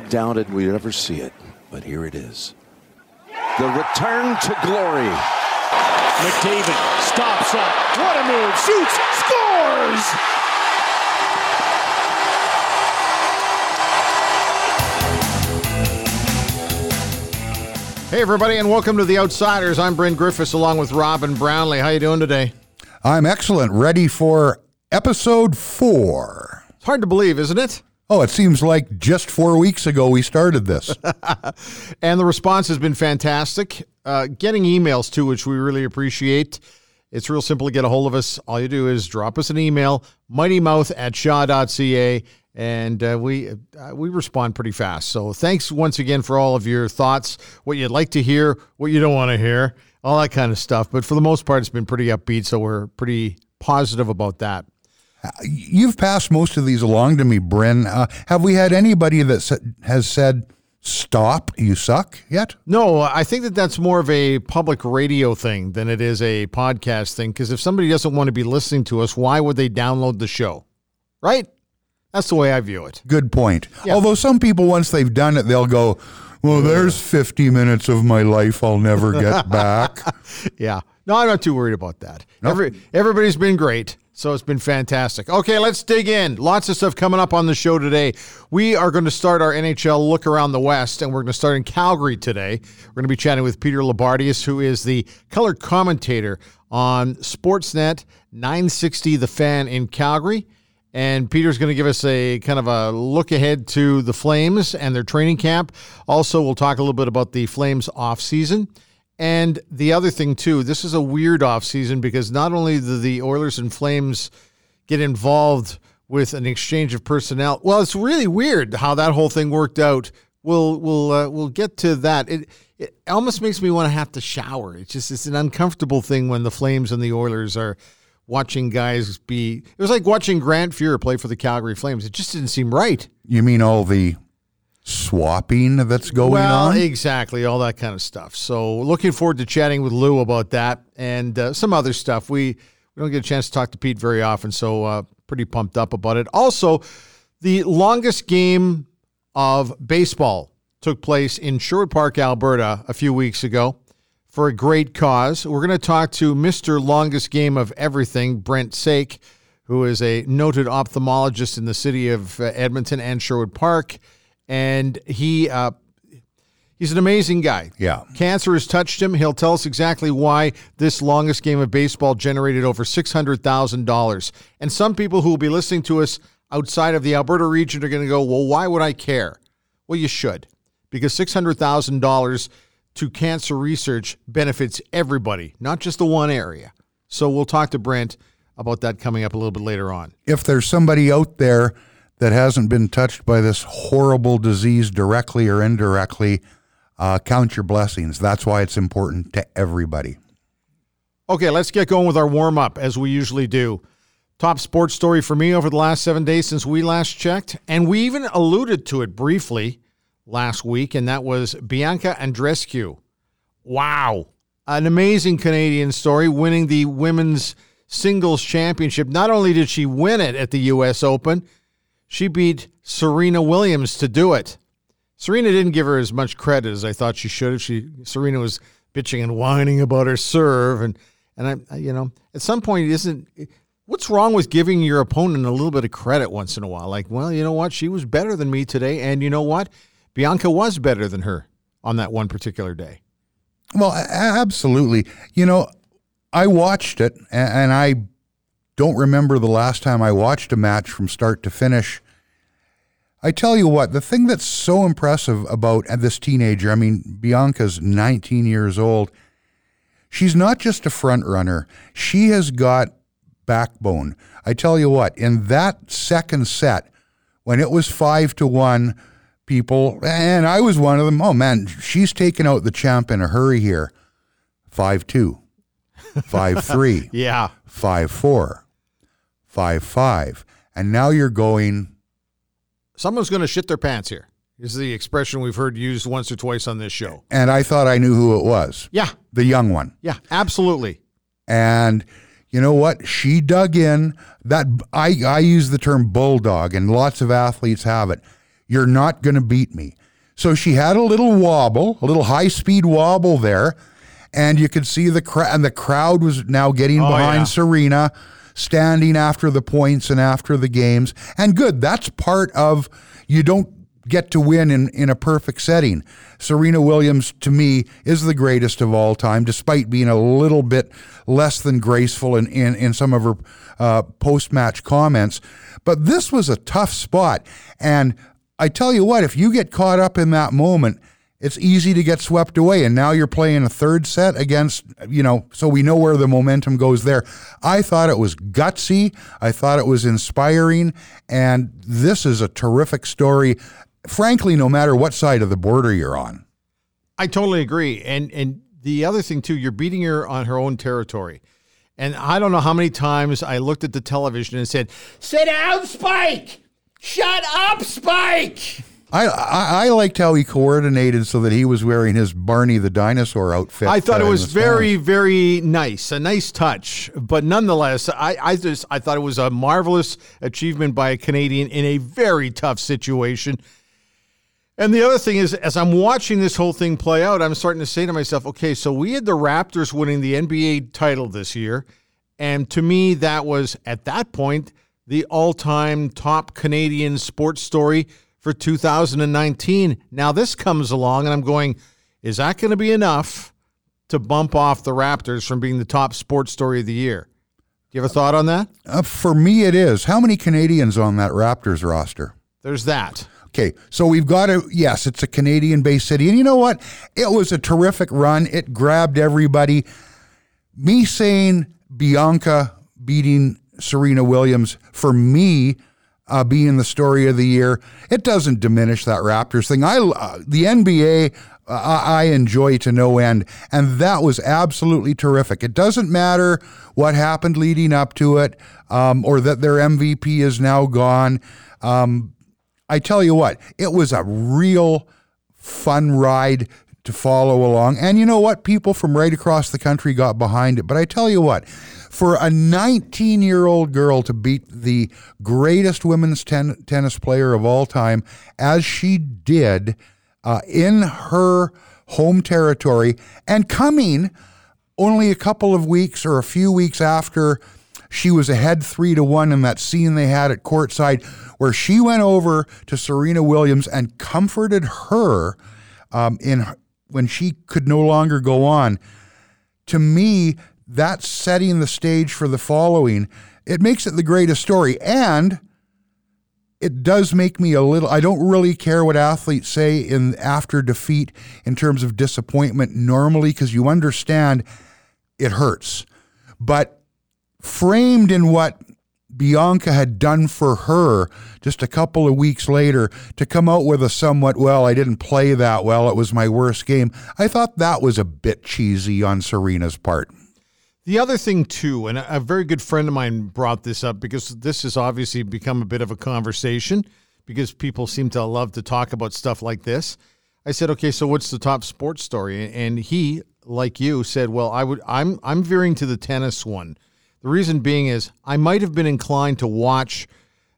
we doubted we'd ever see it, but here it is. The return to glory. McDavid stops up. What a move. Shoots. Scores. Hey everybody, and welcome to the Outsiders. I'm Bryn Griffiths, along with Robin Brownlee. How you doing today? I'm excellent. Ready for episode four. It's hard to believe, isn't it? Oh, it seems like just four weeks ago we started this. and the response has been fantastic. Uh, getting emails too, which we really appreciate. It's real simple to get a hold of us. All you do is drop us an email, mightymouth at shaw.ca, and uh, we uh, we respond pretty fast. So thanks once again for all of your thoughts, what you'd like to hear, what you don't want to hear, all that kind of stuff. But for the most part, it's been pretty upbeat, so we're pretty positive about that. You've passed most of these along to me, Bryn. Uh, have we had anybody that has said, "Stop, you suck"? Yet? No, I think that that's more of a public radio thing than it is a podcast thing. Because if somebody doesn't want to be listening to us, why would they download the show? Right? That's the way I view it. Good point. Yeah. Although some people, once they've done it, they'll go, "Well, there's 50 minutes of my life I'll never get back." Yeah. No, I'm not too worried about that. Every, everybody's been great. So it's been fantastic. Okay, let's dig in. Lots of stuff coming up on the show today. We are going to start our NHL look around the West, and we're going to start in Calgary today. We're going to be chatting with Peter Loubardias, who is the color commentator on Sportsnet 960 The Fan in Calgary. And Peter's going to give us a kind of a look ahead to the Flames and their training camp. Also, we'll talk a little bit about the Flames off season. And the other thing too, this is a weird off season because not only do the Oilers and Flames get involved with an exchange of personnel, well, it's really weird how that whole thing worked out. We'll we'll uh, we'll get to that. It it almost makes me want to have to shower. It's just it's an uncomfortable thing when the Flames and the Oilers are watching guys be. It was like watching Grant Fuhr play for the Calgary Flames. It just didn't seem right. You mean all the swapping that's going well, on? exactly, all that kind of stuff. So, looking forward to chatting with Lou about that and uh, some other stuff. We we don't get a chance to talk to Pete very often, so uh, pretty pumped up about it. Also, the longest game of baseball took place in Sherwood Park, Alberta, a few weeks ago for a great cause. We're going to talk to Mr. Longest Game of Everything, Brent Saik, who is a noted ophthalmologist in the city of uh, Edmonton and Sherwood Park and he uh, he's an amazing guy. Yeah. Cancer has touched him. He'll tell us exactly why this longest game of baseball generated over $600,000. And some people who will be listening to us outside of the Alberta region are going to go, well, why would I care? Well, you should, because $600,000 to cancer research benefits everybody, not just the one area. So we'll talk to Brent about that coming up a little bit later on. if there's somebody out there that hasn't been touched by this horrible disease directly or indirectly, uh, count your blessings. That's why it's important to everybody. Okay, let's get going with our warm up as we usually do. Top sports story for me over the last seven days since we last checked. And we even alluded to it briefly last week, and that was Bianca Andreescu. Wow. An amazing Canadian story winning the women's singles championship. Not only did she win it at the U.S. Open, she beat Serena Williams to do it. Serena didn't give her as much credit as I thought she should have. She Serena was bitching and whining about her serve, and and I, you know, at some point, isn't what's wrong with giving your opponent a little bit of credit once in a while? Like, well, you know what, she was better than me today, and you know what, Bianca was better than her on that one particular day. Well, absolutely. You know, I watched it, and I don't remember the last time I watched a match from start to finish. I tell you what, the thing that's so impressive about this teenager, I mean, Bianca's 19 years old, she's not just a front runner, she has got backbone. I tell you what, in that second set, when it was five to one, people, and I was one of them, oh man, she's taken out the champ in a hurry here. Five two, five three Yeah, five four, five five, and now you're going. someone's going to shit their pants here. This is the expression we've heard used once or twice on this show. And I thought I knew who it was, Yeah, the young one. yeah, absolutely. And you know what? She dug in. That I I use the term bulldog, and lots of athletes have it. You're not going to beat me. So she had a little wobble, a little high speed wobble there, and you could see the crowd, and the crowd was now getting Oh, behind yeah. Serena, standing after the points and after the games. And good, that's part of you don't get to win in, in a perfect setting. Serena Williams, to me, is the greatest of all time, despite being a little bit less than graceful in, in, in some of her uh, post match comments. But this was a tough spot. And I tell you what, if you get caught up in that moment, it's easy to get swept away. And now you're playing a third set against, you know, so we know where the momentum goes there. I thought it was gutsy. I thought it was inspiring. And this is a terrific story, frankly, no matter what side of the border you're on. I totally agree. And and the other thing too, you're beating her on her own territory. And I don't know how many times I looked at the television and said, "Sit down, Spike. Shut up, Spike." I, I, I liked how he coordinated so that he was wearing his Barney the dinosaur outfit. I thought uh, it was very, very nice, a nice touch. But nonetheless, I, I just I thought it was a marvelous achievement by a Canadian in a very tough situation. And the other thing is, as I'm watching this whole thing play out, I'm starting to say to myself, okay, so we had the Raptors winning the NBA title this year. And to me, that was at that point the all time top Canadian sports story for 2019. Now, this comes along, and I'm going, is that going to be enough to bump off the Raptors from being the top sports story of the year? Do you have a thought on that? Uh, for me, it is. How many Canadians on that Raptors roster? There's that. Okay, so we've got a yes, it's a Canadian based city. And you know what? It was a terrific run. It grabbed everybody. Me saying Bianca beating Serena Williams, for me, uh, being the story of the year, it doesn't diminish that Raptors thing. I uh, the NBA uh, I enjoy to no end, and that was absolutely terrific. It doesn't matter what happened leading up to it, um, or that their MVP is now gone. Um, I tell you what, it was a real fun ride to follow along. And you know what? People from right across the country got behind it. But I tell you what, for a 19 year old girl to beat the greatest women's ten- tennis player of all time, as she did uh, in her home territory, and coming only a couple of weeks or a few weeks after she was ahead three to one in that scene they had at courtside, where she went over to Serena Williams and comforted her um, in when she could no longer go on. To me, that's setting the stage for the following. It makes it the greatest story, and it does make me a little I don't really care what athletes say in after defeat in terms of disappointment normally because you understand it hurts. But framed in what Bianca had done for her just a couple of weeks later to come out with a somewhat well I didn't play that well it was my worst game. I thought that was a bit cheesy on Serena's part. The other thing, too, and a very good friend of mine brought this up because this has obviously become a bit of a conversation because people seem to love to talk about stuff like this. I said, okay, so what's the top sports story? And he, like you, said, well, I would, I'm, I'm veering to the tennis one. The reason being is I might have been inclined to watch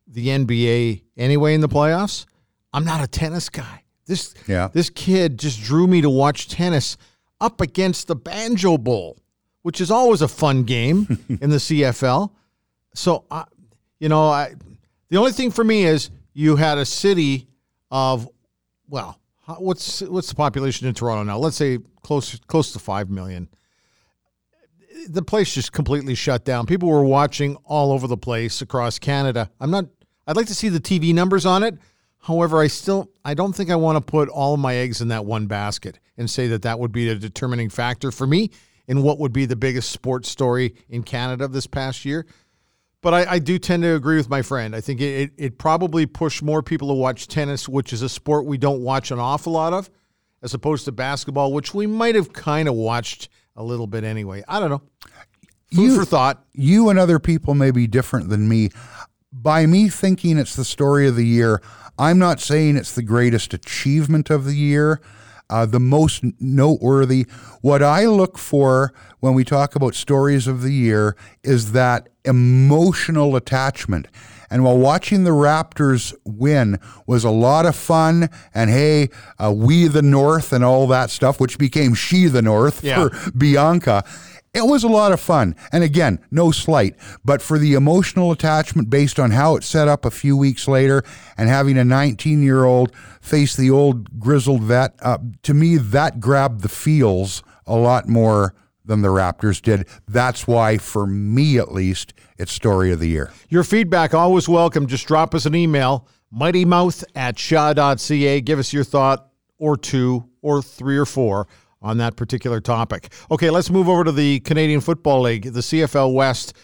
the NBA anyway in the playoffs. I'm not a tennis guy. This, Yeah. this kid just drew me to watch tennis up against the Banjo Bowl which is always a fun game in the CFL. So, I, you know, I, the only thing for me is you had a city of, well, what's what's the population in Toronto now? Let's say close close to five million. The place just completely shut down. People were watching all over the place across Canada. I'm not. I'd like to see the TV numbers on it. However, I still I don't think I want to put all of my eggs in that one basket and say that that would be a determining factor for me in what would be the biggest sports story in Canada this past year. But I, I do tend to agree with my friend. I think it, it, probably pushed more people to watch tennis, which is a sport we don't watch an awful lot of, as opposed to basketball, which we might have kind of watched a little bit anyway. I don't know. Food You- for thought. you and other people may be different than me. By me thinking it's the story of the year, I'm not saying it's the greatest achievement of the year. Uh, the most noteworthy. What I look for when we talk about stories of the year is that emotional attachment. And while watching the Raptors win was a lot of fun, and hey, uh, we the North and all that stuff, which became she the North Yeah. for Bianca. It was a lot of fun. And again, no slight, but for the emotional attachment based on how it set up a few weeks later and having a 19 year old face the old grizzled vet, uh, to me, that grabbed the feels a lot more than the Raptors did. That's why, for me at least, it's story of the year. Your feedback always welcome. Just drop us an email, mightymouth at shaw.ca. Give us your thought or two or three or four on that particular topic. Okay, let's move over to the Canadian Football League, the CFL West.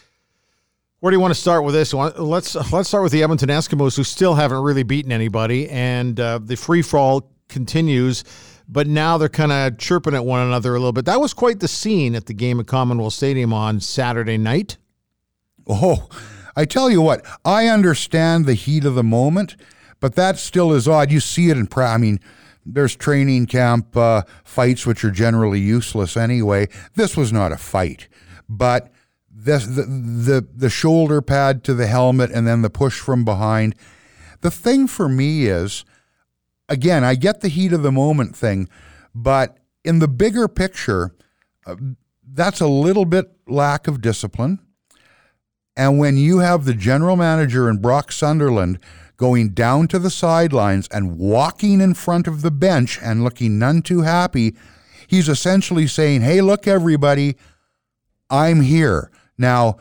Where do you want to start with this one? Let's let's start with the Edmonton Eskimos, who still haven't really beaten anybody, and uh, the free fall continues. But now they're kind of chirping at one another a little bit. That was quite the scene at the game at Commonwealth Stadium on Saturday night. Oh, I tell you what, I understand the heat of the moment, but that still is odd. You see it in pra- I mean, there's training camp uh, fights which are generally useless anyway. This was not a fight, but this the, the the shoulder pad to the helmet and then the push from behind. The thing for me is, again, I get the heat of the moment thing, but in the bigger picture, uh, that's a little bit lack of discipline. And when you have the general manager and Brock Sunderland going down to the sidelines and walking in front of the bench and looking none too happy, he's essentially saying, Hey, look, everybody, I'm here. Now,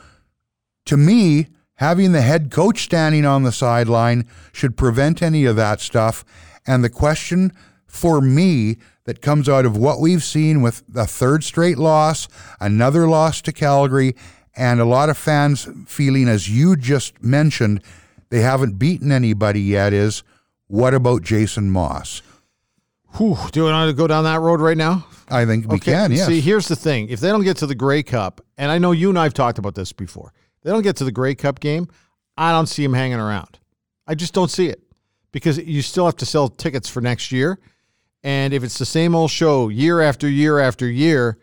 to me, having the head coach standing on the sideline should prevent any of that stuff. And the question for me that comes out of what we've seen with the third straight loss, another loss to Calgary, and a lot of fans feeling, as you just mentioned, they haven't beaten anybody yet is what about Jason Maas? Whew, do you want to go down that road right now? I think we can, yes. See, here's the thing. If they don't get to the Grey Cup, and I know you and I have talked about this before, they don't get to the Grey Cup game, I don't see them hanging around. I just don't see it because you still have to sell tickets for next year. And if it's the same old show year after year after year,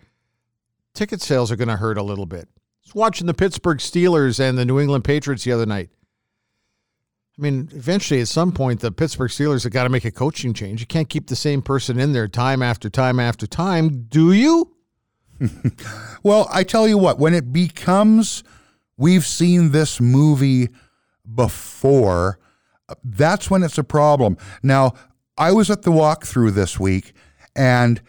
ticket sales are going to hurt a little bit. I was watching the Pittsburgh Steelers and the New England Patriots the other night. I mean, eventually, at some point, the Pittsburgh Steelers have got to make a coaching change. You can't keep the same person in there time after time after time, do you? Well, I tell you what, when it becomes we've seen this movie before, that's when it's a problem. Now, I was at the walkthrough this week and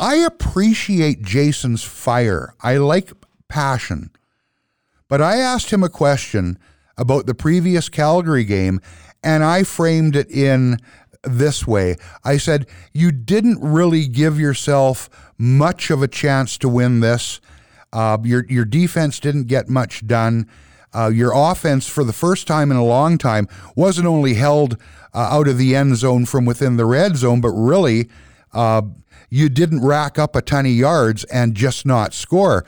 I appreciate Jason's fire. I like passion. But I asked him a question about the previous Calgary game and I framed it in this way. I said, You didn't really give yourself much of a chance to win this. Uh, your, your defense didn't get much done. Uh, your offense, for the first time in a long time, wasn't only held uh, out of the end zone from within the red zone, but really, uh, you didn't rack up a ton of yards and just not score.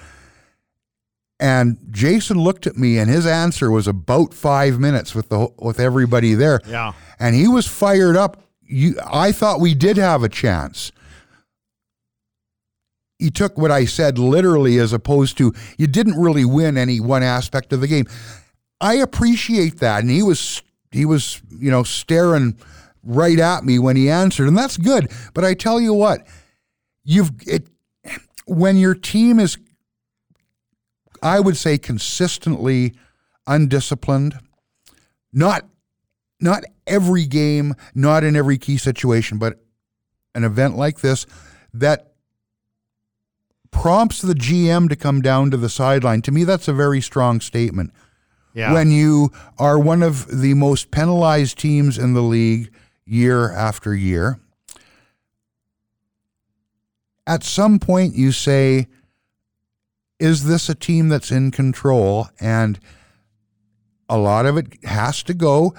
And Jason looked at me, and his answer was about five minutes with the with everybody there. Yeah. and he was fired up. You, I thought we did have a chance. He took what I said literally, as opposed to you didn't really win any one aspect of the game. I appreciate that, and he was he was you know staring right at me when he answered, and that's good. But I tell you what, you've it when your team is I would say consistently undisciplined. Not not every game, not in every key situation, but an event like this that prompts the GM to come down to the sideline. To me, that's a very strong statement. Yeah. When you are one of the most penalized teams in the league year after year, at some point you say, is this a team that's in control? And a lot of it has to go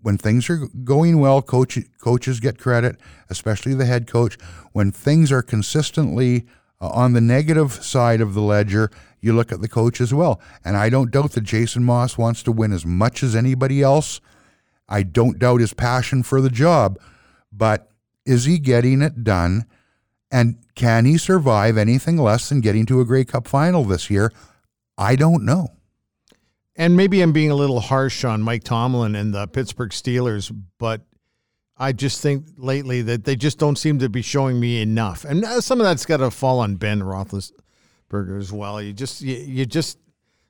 when things are going well. Coach, coaches get credit, especially the head coach. When things are consistently uh, on the negative side of the ledger, you look at the coach as well. And I don't doubt that Jason Maas wants to win as much as anybody else. I don't doubt his passion for the job, but is he getting it done? And can he survive anything less than getting to a Grey Cup final this year? I don't know. And maybe I'm being a little harsh on Mike Tomlin and the Pittsburgh Steelers, but I just think lately that they just don't seem to be showing me enough. And uh, some of that's got to fall on Ben Roethlisberger as well. You just, you, you just,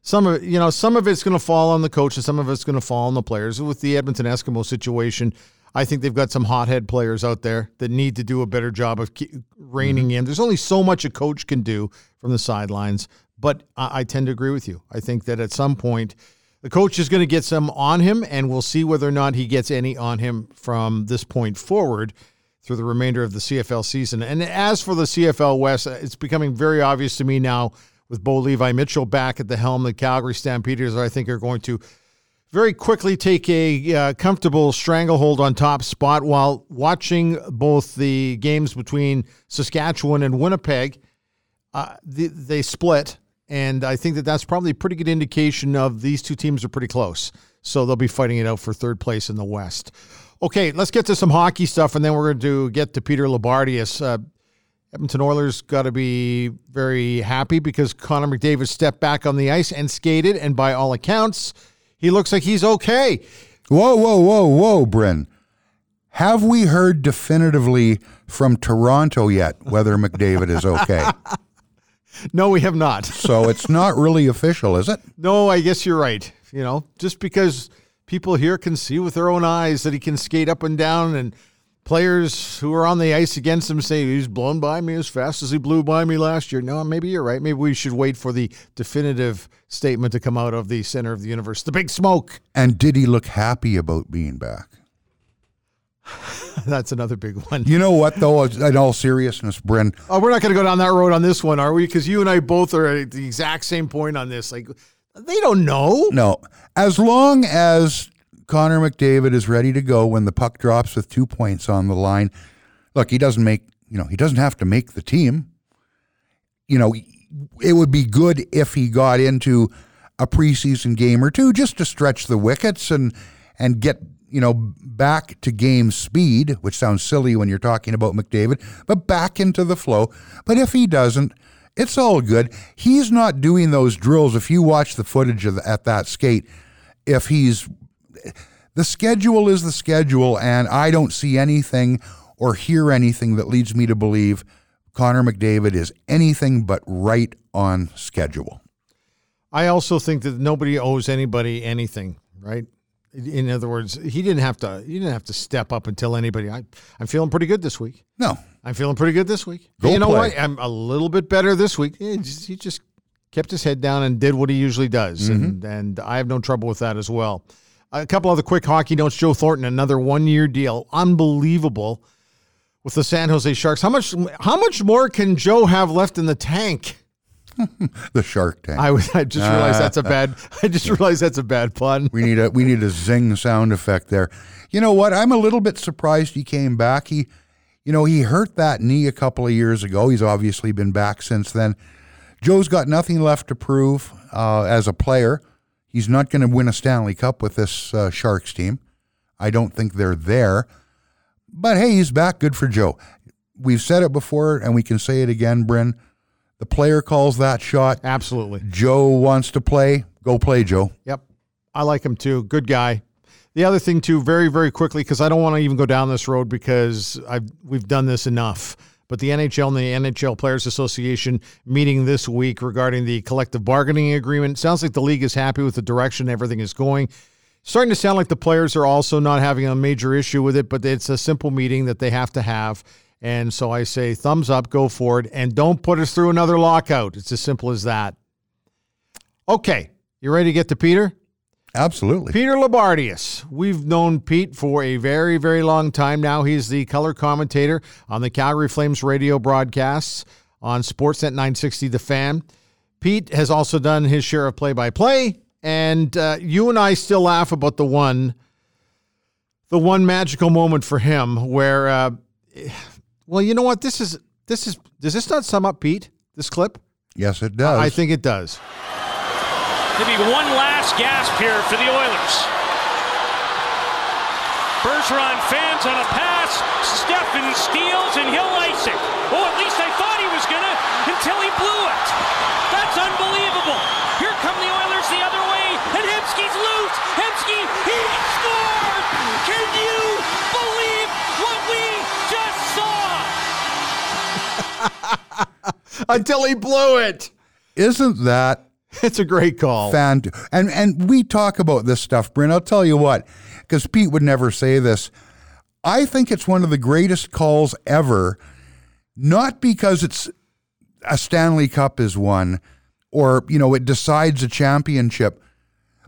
some of you know, some of it's going to fall on the coach, some of it's going to fall on the players. With the Edmonton Eskimo situation, I think they've got some hothead players out there that need to do a better job of reining mm-hmm. in. There's only so much a coach can do from the sidelines, but I, I tend to agree with you. I think that at some point, the coach is going to get some on him, and we'll see whether or not he gets any on him from this point forward through the remainder of the CFL season. And as for the CFL West, uh, it's becoming very obvious to me now with Bo Levi Mitchell back at the helm, the Calgary Stampeders, I think, are going to very quickly take a uh, comfortable stranglehold on top spot while watching both the games between Saskatchewan and Winnipeg. Uh, the, they split, and I think that that's probably a pretty good indication of these two teams are pretty close. So they'll be fighting it out for third place in the West. Okay, let's get to some hockey stuff, and then we're going to get to Peter Loubardias. Uh, Edmonton Oilers got to be very happy because Connor McDavid stepped back on the ice and skated, and by all accounts, he looks like he's okay. Whoa, whoa, whoa, whoa, Bryn. Have we heard definitively from Toronto yet whether McDavid is okay? no, we have not. so it's not really official, is it? No, I guess you're right. You know, just because people here can see with their own eyes that he can skate up and down and players who are on the ice against him say he's blown by me as fast as he blew by me last year. No, maybe you're right. Maybe we should wait for the definitive statement to come out of the center of the universe, the big smoke. And did he look happy about being back? That's another big one. You know what, though, in all seriousness, Bryn. Oh, we're not going to go down that road on this one, are we? Because you and I both are at the exact same point on this. Like, they don't know. No. As long as Connor McDavid is ready to go when the puck drops with two points on the line. Look, he doesn't make, you know, he doesn't have to make the team. You know, it would be good if he got into a preseason game or two just to stretch the wickets and and get, you know, back to game speed, which sounds silly when you're talking about McDavid, but back into the flow. But if he doesn't, it's all good. He's not doing those drills. If you watch the footage of the, at that skate, if he's the schedule is the schedule, and I don't see anything or hear anything that leads me to believe Connor McDavid is anything but right on schedule. I also think that nobody owes anybody anything, right? In other words, he didn't have to. He didn't have to step up and tell anybody. I, I'm feeling pretty good this week. No, I'm feeling pretty good this week. Go you know play. what? I'm a little bit better this week. He just, he just kept his head down and did what he usually does, mm-hmm. and and I have no trouble with that as well. A couple other quick hockey notes. Joe Thornton, another one-year deal, unbelievable with the San Jose Sharks. How much? How much more can Joe have left in the tank? the Shark Tank. I was. I just realized that's a bad. I just realized that's a bad pun. we need a we need a zing sound effect there. You know what? I'm a little bit surprised he came back. He, you know, he hurt that knee a couple of years ago. He's obviously been back since then. Joe's got nothing left to prove uh, as a player. He's not going to win a Stanley Cup with this uh, Sharks team. I don't think they're there. But hey, he's back. Good for Joe. We've said it before, and we can say it again, Bryn. The player calls that shot. Absolutely. Joe wants to play. Go play, Joe. Yep. I like him too. Good guy. The other thing too, very very quickly, because I don't want to even go down this road because I've we've done this enough. But the NHL and the NHL Players Association meeting this week regarding the collective bargaining agreement. Sounds like the league is happy with the direction everything is going. Starting to sound like the players are also not having a major issue with it, but it's a simple meeting that they have to have. And so I say thumbs up, go forward, and don't put us through another lockout. It's as simple as that. Okay, you ready to get to Peter? Absolutely. Peter Loubardias. We've known Pete for a very, very long time now. He's the color commentator on the Calgary Flames radio broadcasts on Sportsnet 960 The Fan. Pete has also done his share of play by play, and uh, you and I still laugh about the one, the one magical moment for him where, uh, well, you know what? This is this is does this not sum up Pete? This clip? Yes, it does. I think it does. Maybe one last gasp here for the Oilers. Bergeron fans on a pass. Steffen steals and he'll ice it. Oh, at least I thought he was gonna until he blew it. That's unbelievable. Here come the Oilers the other way, and Hemsky's loose. Hemsky, he scored! Can you believe what we just saw? Until he blew it. Isn't that It's a great call. fan? And and we talk about this stuff, Bryn. I'll tell you what, because Pete would never say this. I think it's one of the greatest calls ever, not because it's a Stanley Cup is won, or you know it decides a championship,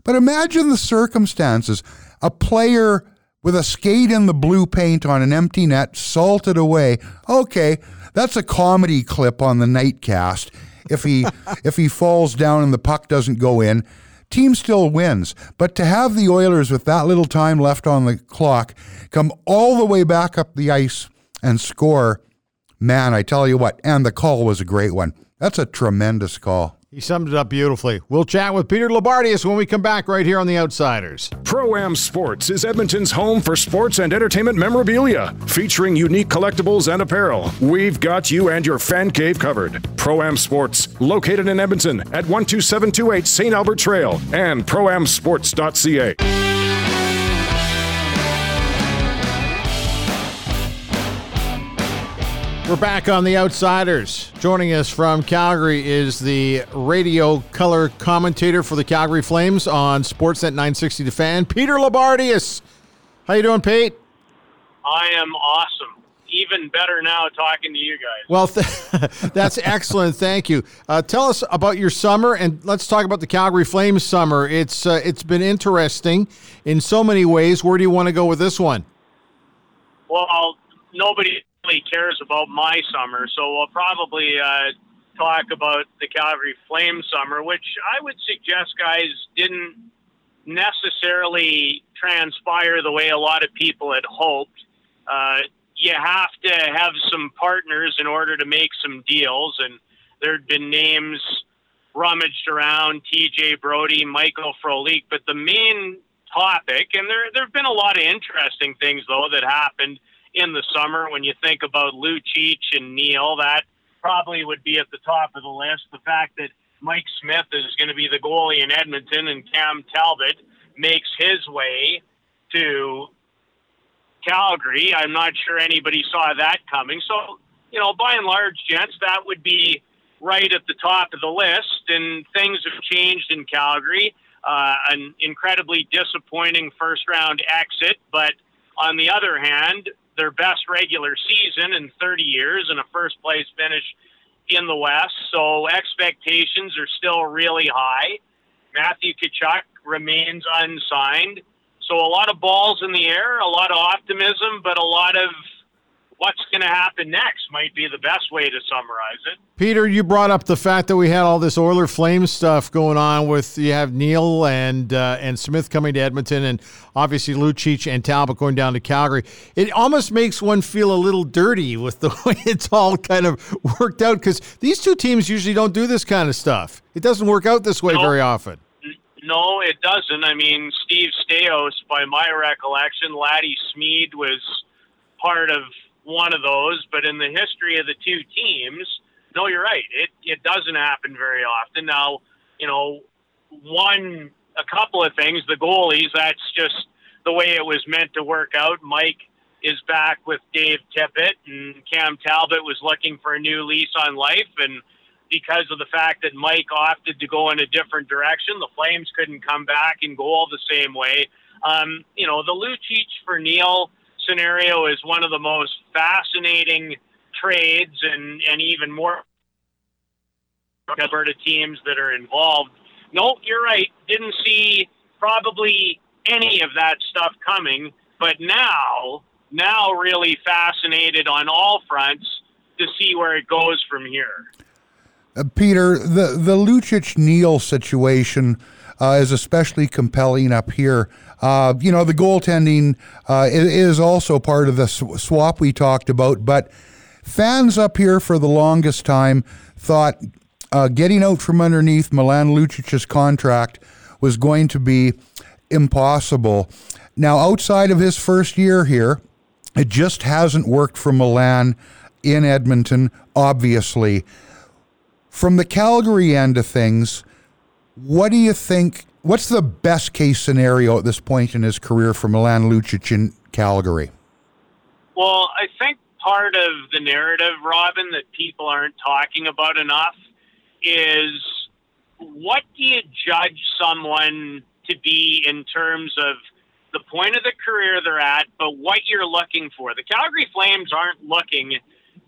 but imagine the circumstances: a player with a skate in the blue paint on an empty net, salted away. Okay, that's a comedy clip on the nightcast. If he if he falls down and the puck doesn't go in, team still wins. But to have the Oilers with that little time left on the clock come all the way back up the ice and score, man, I tell you what, and the call was a great one. That's a tremendous call. He summed it up beautifully. We'll chat with Peter Loubardias when we come back right here on The Outsiders. Pro Am Sports is Edmonton's home for sports and entertainment memorabilia, featuring unique collectibles and apparel. We've got you and your fan cave covered. Pro Am Sports, located in Edmonton at 12728 St. Albert Trail and proamsports.ca. We're back on The Outsiders. Joining us from Calgary is the radio color commentator for the Calgary Flames on Sportsnet 960 The Fan, Peter Loubardias. How you doing, Pete? I am awesome. Even better now talking to you guys. Well, th- that's excellent. Thank you. Uh, tell us about your summer, and let's talk about the Calgary Flames summer. It's uh, it's been interesting in so many ways. Where do you want to go with this one? Well, nobody really cares about my summer, so we'll probably uh, talk about the Calgary Flames summer, which I would suggest, guys, didn't necessarily transpire the way a lot of people had hoped. Uh, you have to have some partners in order to make some deals, and there'd been names rummaged around, T.J. Brodie, Michael Frolik, but the main topic, and there there have been a lot of interesting things though that happened in the summer. When you think about Lucic and Neal, that probably would be at the top of the list. The fact that Mike Smith is going to be the goalie in Edmonton and Cam Talbot makes his way to Calgary. I'm not sure anybody saw that coming. So, you know, by and large, gents, that would be right at the top of the list. And things have changed in Calgary. Uh, an incredibly disappointing first round exit, but on the other hand, their best regular season in 30 years and a first place finish in the West. So expectations are still really high. Matthew Tkachuk remains unsigned. So a lot of balls in the air, a lot of optimism, but a lot of what's going to happen next might be the best way to summarize it. Peter, you brought up the fact that we had all this Oiler Flames stuff going on with you have Neal and uh, and Smith coming to Edmonton, and obviously Lucic and Talbot going down to Calgary. It almost makes one feel a little dirty with the way it's all kind of worked out because these two teams usually don't do this kind of stuff. It doesn't work out this way No. very often. No, it doesn't. I mean, Steve Staios, by my recollection, Laddie Smid was part of one of those, but in the history of the two teams, no, you're right. It it doesn't happen very often. Now, you know, one a couple of things. The goalies, that's just the way it was meant to work out. Mike is back with Dave Tippett, and Cam Talbot was looking for a new lease on life, and because of the fact that Mike opted to go in a different direction, the Flames couldn't come back and goal the same way. Um, you know, the Lucic for Neal scenario is one of the most fascinating trades and, and even more Alberta teams that are involved. No, you're right. Didn't see probably any of that stuff coming, but now, now really fascinated on all fronts to see where it goes from here. Uh, Peter, the the Lucic Neal situation uh, is especially compelling up here. Uh, you know, the goaltending uh, is also part of the swap we talked about, but fans up here for the longest time thought uh, getting out from underneath Milan Lucic's contract was going to be impossible. Now, outside of his first year here, it just hasn't worked for Milan in Edmonton, obviously. From the Calgary end of things, what do you think? What's the best case scenario at this point in his career for Milan Lucic in Calgary? Well, I think part of the narrative, Robin, that people aren't talking about enough is what do you judge someone to be in terms of the point of the career they're at, but what you're looking for. The Calgary Flames aren't looking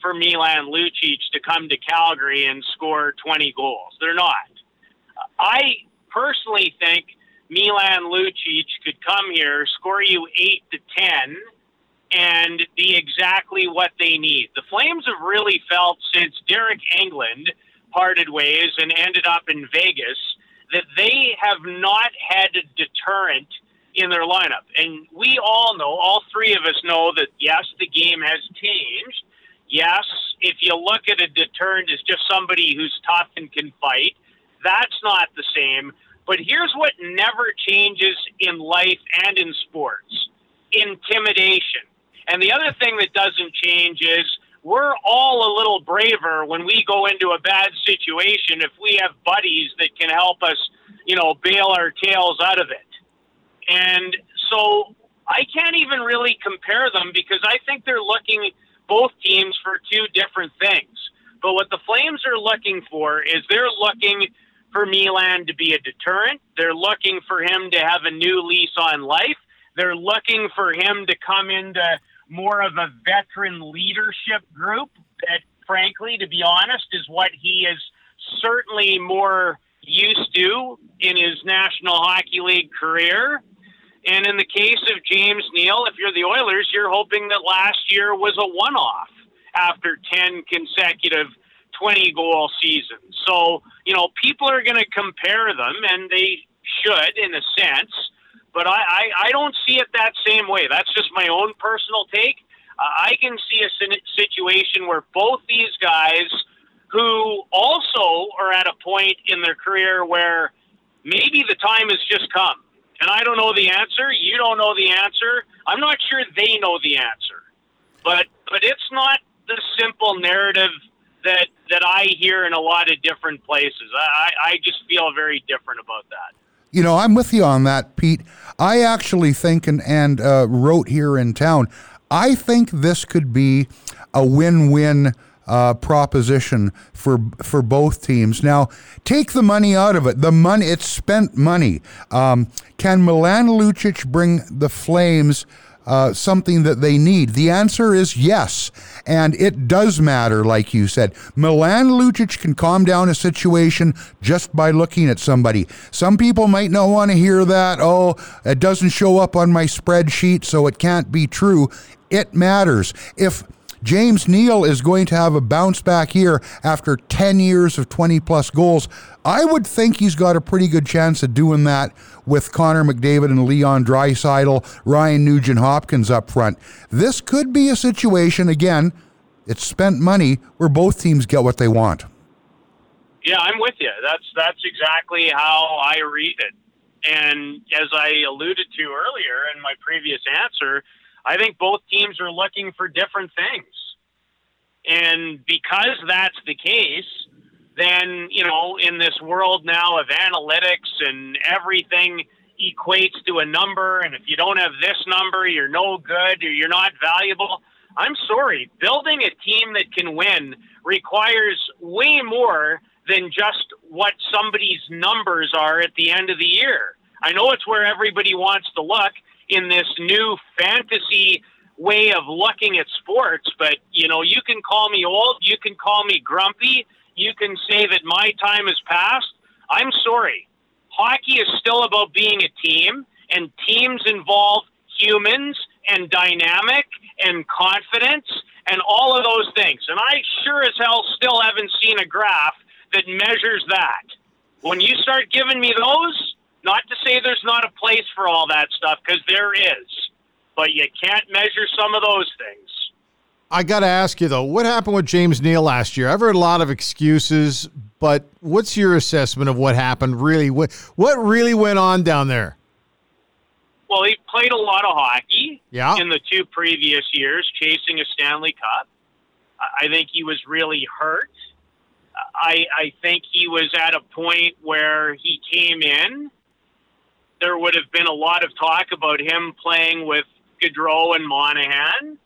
for Milan Lucic to come to Calgary and score 20 goals. They're not. I personally think Milan Lucic could come here, score you 8 to 10 and be exactly what they need. The Flames have really felt since Deryk Engelland parted ways and ended up in Vegas that they have not had a deterrent in their lineup. And we all know, all three of us know that yes, the game has changed. Yes, if you look at a deterrent as just somebody who's tough and can fight, that's not the same. But here's what never changes in life and in sports intimidation. And the other thing that doesn't change is we're all a little braver when we go into a bad situation if we have buddies that can help us, you know, bail our tails out of it. And so I can't even really compare them because I think they're looking both teams for two different things. But what the Flames are looking for is they're looking for Milan to be a deterrent. They're looking for him to have a new lease on life. They're looking for him to come into more of a veteran leadership group that, frankly, to be honest, is what he is certainly more used to in his National Hockey League career. And in the case of James Neal, if you're the Oilers, you're hoping that last year was a one off after 10 consecutive 20 goal season. So, you know, people are going to compare them, and they should in a sense but I, I, I don't see it that same way. That's just my own personal take. Uh, I can see a situation where both these guys, who also are at a point in their career where maybe the time has just come, and I don't know the answer. You don't know the answer. I'm not sure they know the answer, but but it's not the simple narrative that that I hear in a lot of different places. I, I just feel very different about that. You know, I'm with you on that, Pete. I actually think, and, and uh, wrote here in town, I think this could be a win win. Uh, proposition for for both teams. Now, take the money out of it. The money it's spent money. Um, can Milan Lucic bring the Flames uh, something that they need? The answer is yes. And it does matter, like you said. Milan Lucic can calm down a situation just by looking at somebody. Some people might not want to hear that. Oh, it doesn't show up on my spreadsheet, so it can't be true. It matters. If James Neal is going to have a bounce back year after 10 years of 20 plus goals. I would think he's got a pretty good chance of doing that with Connor McDavid and Leon Draisaitl, Ryan Nugent Hopkins up front. This could be a situation, again, it's spent money where both teams get what they want. Yeah, I'm with you. That's that's exactly how I read it. And as I alluded to earlier in my previous answer, I think both teams are looking for different things. And because that's the case, then, you know, in this world now of analytics and everything equates to a number, and if you don't have this number, you're no good or you're not valuable. I'm sorry, building a team that can win requires way more than just what somebody's numbers are at the end of the year. I know it's where everybody wants to look, in this new fantasy way of looking at sports. But, you know, you can call me old, you can call me grumpy, you can say that my time has passed. I'm sorry. Hockey is still about being a team, and teams involve humans and dynamic and confidence and all of those things. And I sure as hell still haven't seen a graph that measures that. When you start giving me those, not to say there's not a place for all that stuff, because there is, but you can't measure some of those things. I got to ask you though, what happened with James Neal last year? I've heard a lot of excuses, but what's your assessment of what happened? Really, what what really went on down there? well, he played a lot of hockey Yeah. in the two previous years, chasing a Stanley Cup. I think he was really hurt. I, I think he was at a point where he came in. There would have been a lot of talk about him playing with Gaudreau and Monahan.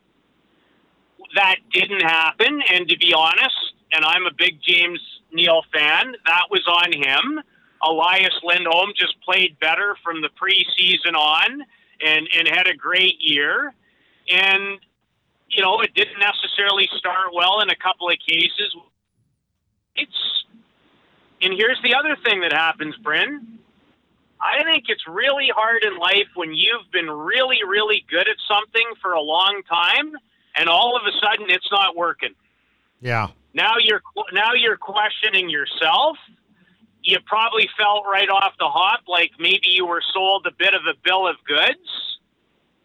That didn't happen, and to be honest, and I'm a big James Neal fan, that was on him. Elias Lindholm just played better from the preseason on and, and had a great year. And, you know, it didn't necessarily start well in a couple of cases. It's, and here's the other thing that happens, Bryn. I think it's really hard in life when you've been really, really good at something for a long time, and all of a sudden it's not working. Yeah. Now you're now you're questioning yourself. You probably felt right off the hop like maybe you were sold a bit of a bill of goods.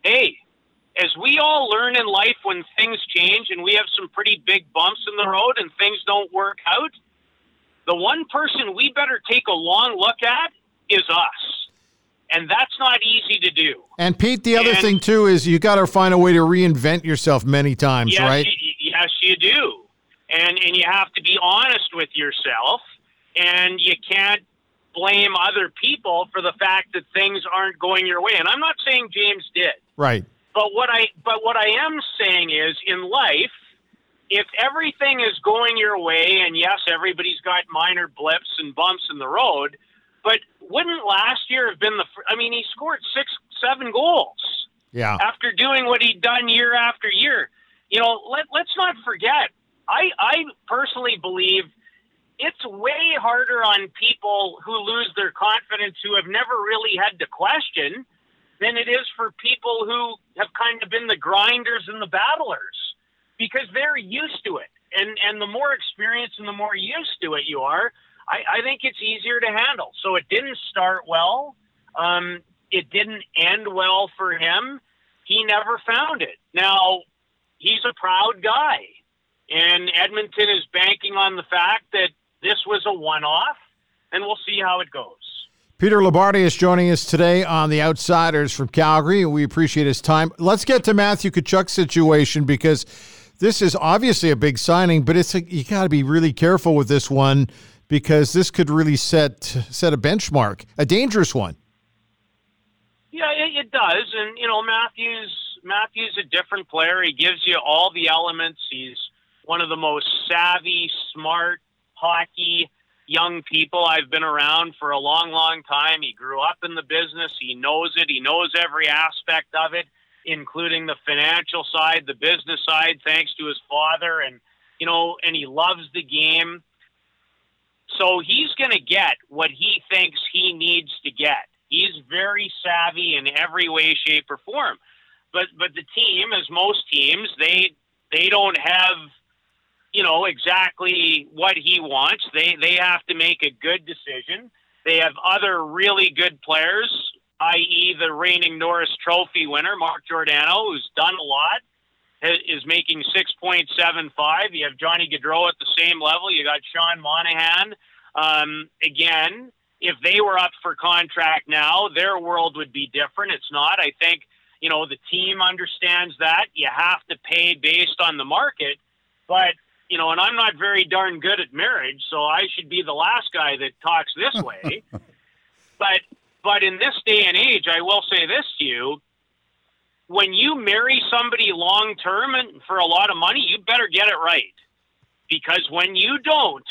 Hey, as we all learn in life when things change and we have some pretty big bumps in the road and things don't work out, the one person we better take a long look at is us. And that's not easy to do. And Pete, the other And- thing too is you got to find a way to reinvent yourself many times, yes, right? y- yes, you do, and and you have to be honest with yourself, and you can't blame other people for the fact that things aren't going your way. And I'm not saying James did, Right. but what I but what I am saying is in life, if everything is going your way, and yes, everybody's got minor blips and bumps in the road, but wouldn't last year have been the? I mean, he scored six, seven goals Yeah. after doing what he'd done year after year. You know, let, let's not forget. I, I personally believe it's way harder on people who lose their confidence who have never really had to question than it is for people who have kind of been the grinders and the battlers because they're used to it. And, and the more experienced and the more used to it you are, I, I think it's easier to handle. So it didn't start well. Um, it didn't end well for him. He never found it. Now, he's a proud guy. And Edmonton is banking on the fact that this was a one off, and we'll see how it goes. Peter Loubardias joining us today on the Outsiders from Calgary. We appreciate his time. Let's get to Matthew Tkachuk's situation because this is obviously a big signing, but it's a, you got to be really careful with this one because this could really set set a benchmark, a dangerous one. Yeah, it, it does, and you know Matthews. Matthews a different player. He gives you all the elements. He's one of the most savvy, smart hockey young people I've been around for a long, long time. He grew up in the business. He knows it. He knows every aspect of it, including the financial side, the business side, thanks to his father, and you know, and he loves the game. So he's going to get what he thinks he needs to get. He's very savvy in every way, shape, or form. But but the team, as most teams, they they don't have you know exactly what he wants. They they have to make a good decision. They have other really good players, i.e., the reigning Norris Trophy winner Mark Giordano, who's done a lot, is making six point seven five. You have Johnny Gaudreau at the same level. You got Sean Monahan. Um, again, if they were up for contract now, their world would be different. It's not. I think you know the team understands that you have to pay based on the market, but you know, and I'm not very darn good at marriage, so I should be the last guy that talks this way. but but in this day and age, I will say this to you: when you marry somebody long term and for a lot of money, you better get it right, because when you don't,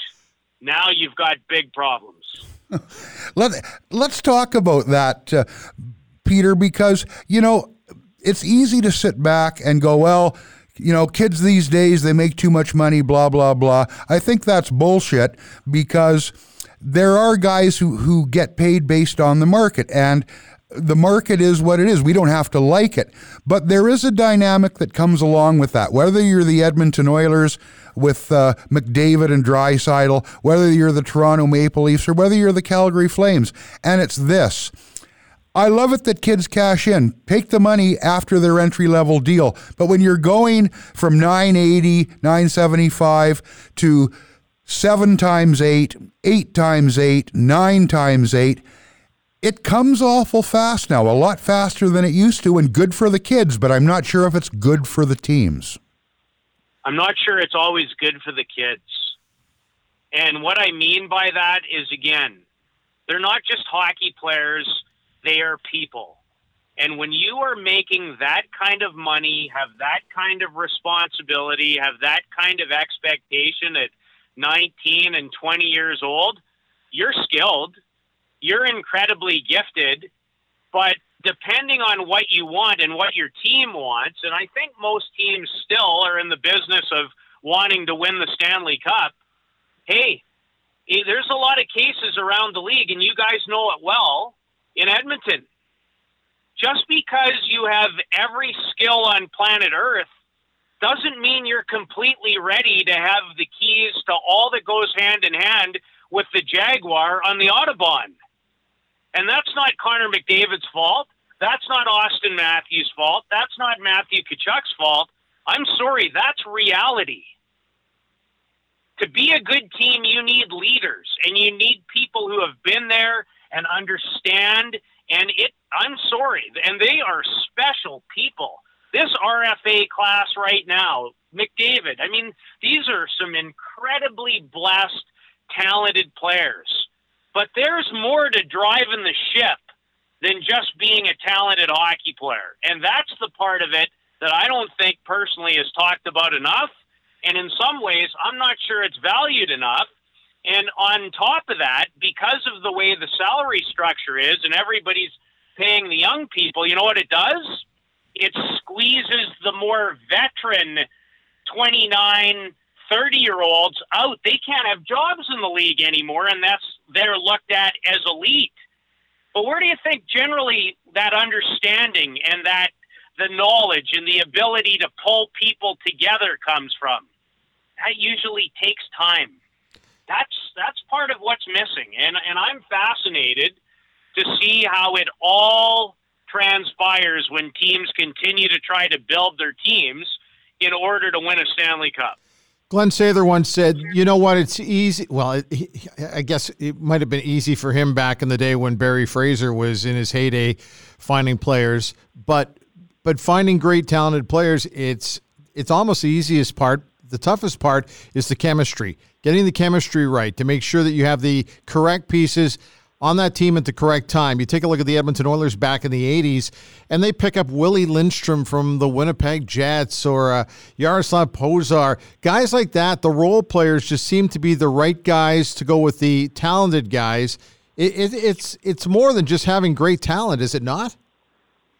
now you've got big problems. Let Let's talk about that, uh, Peter, because you know it's easy to sit back and go, well, you know, kids these days they make too much money, blah blah blah. I think that's bullshit because there are guys who who get paid based on the market and. The market is what it is. We don't have to like it. But there is a dynamic that comes along with that. Whether you're the Edmonton Oilers with uh, McDavid and Draisaitl, whether you're the Toronto Maple Leafs, or whether you're the Calgary Flames. And it's this. I love it that kids cash in, take the money after their entry level deal. But when you're going from 980, 975 to seven times eight, eight times eight, nine times eight, it comes awful fast now, a lot faster than it used to, and good for the kids, but I'm not sure if it's good for the teams. I'm not sure it's always good for the kids. And what I mean by that is, again, they're not just hockey players, they are people. And when you are making that kind of money, have that kind of responsibility, have that kind of expectation at 19 and 20 years old, you're skilled, you're incredibly gifted, but depending on what you want and what your team wants, and I think most teams still are in the business of wanting to win the Stanley Cup. Hey, there's a lot of cases around the league, and you guys know it well in Edmonton. Just because you have every skill on planet Earth doesn't mean you're completely ready to have the keys to all that goes hand in hand with the Jaguar on the Autobahn. And that's not Connor McDavid's fault. That's not Austin Matthews' fault. That's not Matthew Tkachuk's fault. I'm sorry, that's reality. To be a good team, you need leaders and you need people who have been there and understand. And it, I'm sorry, and they are special people. This RFA class right now, McDavid, I mean, these are some incredibly blessed, talented players. But there's more to driving the ship than just being a talented hockey player. And that's the part of it that I don't think personally is talked about enough. And in some ways, I'm not sure it's valued enough. And on top of that, because of the way the salary structure is and everybody's paying the young people, you know what it does? It squeezes the more veteran 29, 30 year olds out. They can't have jobs in the league anymore, and that's they're looked at as elite. But where do you think generally that understanding and that the knowledge and the ability to pull people together comes from? That usually takes time. That's that's part of what's missing, and and I'm fascinated to see how it all transpires when teams continue to try to build their teams in order to win a Stanley Cup. Glenn Sather once said, "You know what? It's easy. Well, it, I guess it might have been easy for him back in the day when Barry Fraser was in his heyday, finding players. But but finding great talented players, it's it's almost the easiest part. The toughest part is the chemistry, getting the chemistry right to make sure that you have the correct pieces." On that team at the correct time. You take a look at the Edmonton Oilers back in the 80s, and they pick up Willie Lindstrom from the Winnipeg Jets or uh, Jaroslav Pouzar. Guys like that, the role players just seem to be the right guys to go with the talented guys. It, it, it's, it's more than just having great talent, is it not?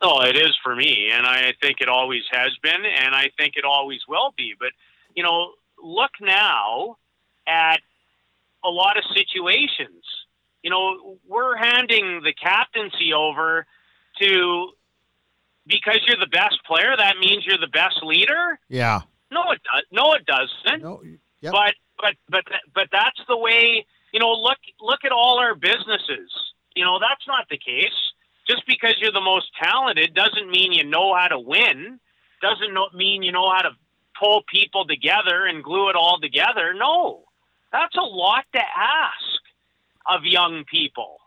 Oh, it is for me, and I think it always has been, and I think it always will be. But, you know, look now at a lot of situations you know, we're handing the captaincy over to because you're the best player. That means you're the best leader. Yeah. No, it does. No, it doesn't. No. Yep. But but but but that's the way. You know, look look at all our businesses. You know, that's not the case. Just because you're the most talented doesn't mean you know how to win. Doesn't mean you know how to pull people together and glue it all together. No, that's a lot to ask of young people.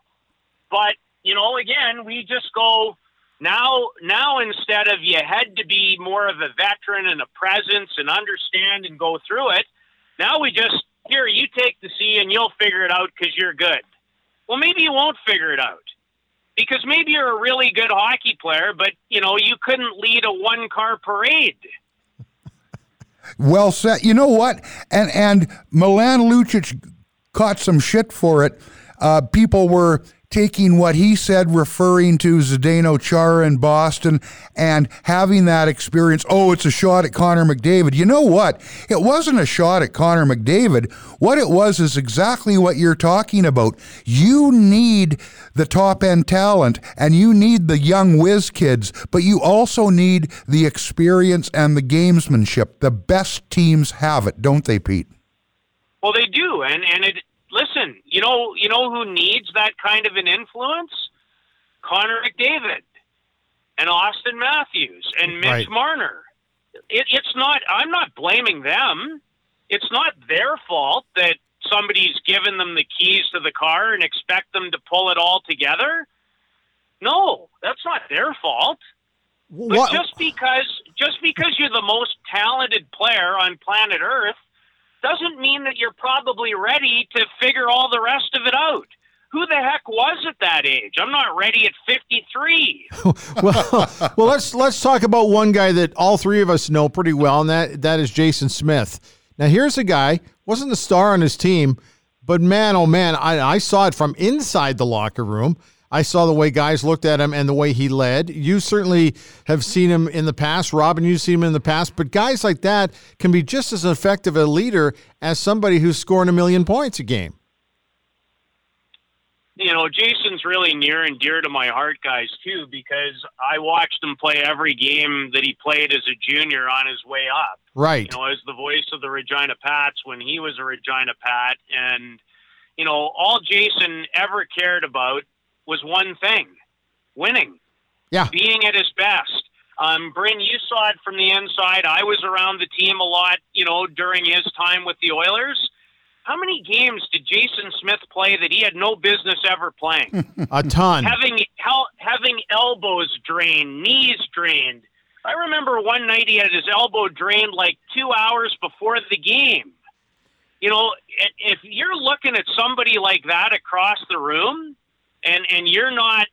But, you know, again, we just go now now instead of you had to be more of a veteran and a presence and understand and go through it, now we just here you take the C and you'll figure it out because you're good. Well, maybe you won't figure it out because maybe you're a really good hockey player, but you know you couldn't lead a one car parade. Well said. You know what? And and Milan Lucic caught some shit for it. Uh, people were taking what he said, referring to Zdeno Chara in Boston, and having that experience. Oh, it's a shot at Connor McDavid. You know what? It wasn't a shot at Connor McDavid. What it was is exactly what you're talking about. You need the top end talent and you need the young whiz kids, but you also need the experience and the gamesmanship. The best teams have it, don't they, Pete? Well, they do, and and it listen. You know, you know who needs that kind of an influence? Connor McDavid and Austin Matthews and Mitch right. Marner. It, it's not. I'm not blaming them. It's not their fault that somebody's given them the keys to the car and expect them to pull it all together. No, that's not their fault. But just because just because you're the most talented player on planet Earth doesn't mean that you're probably ready to figure all the rest of it out. Who the heck was at that age? I'm not ready at 53. well, well, let's let's talk about one guy that all three of us know pretty well, and that that is Jason Smith. Now, here's a guy wasn't the star on his team, but man, oh man, I, I saw it from inside the locker room. I saw the way guys looked at him and the way he led. You certainly have seen him in the past, Robin. You've seen him in the past, but guys like that can be just as effective a leader as somebody who's scoring a million points a game. you know, Jason's really near and dear to my heart, guys, too, because I watched him play every game that he played as a junior on his way up. Right. You know, as the voice of the Regina Pats when he was a Regina Pat. And, you know, all Jason ever cared about was one thing winning, Yeah. being at his best. Um, Bryn, you saw it from the inside. I was around the team a lot, you know, during his time with the Oilers. How many games did Jason Smith play that he had no business ever playing? A ton. having hel- having elbows drained, knees drained. I remember one night he had his elbow drained like two hours before the game. You know, if you're looking at somebody like that across the room, and and you're not,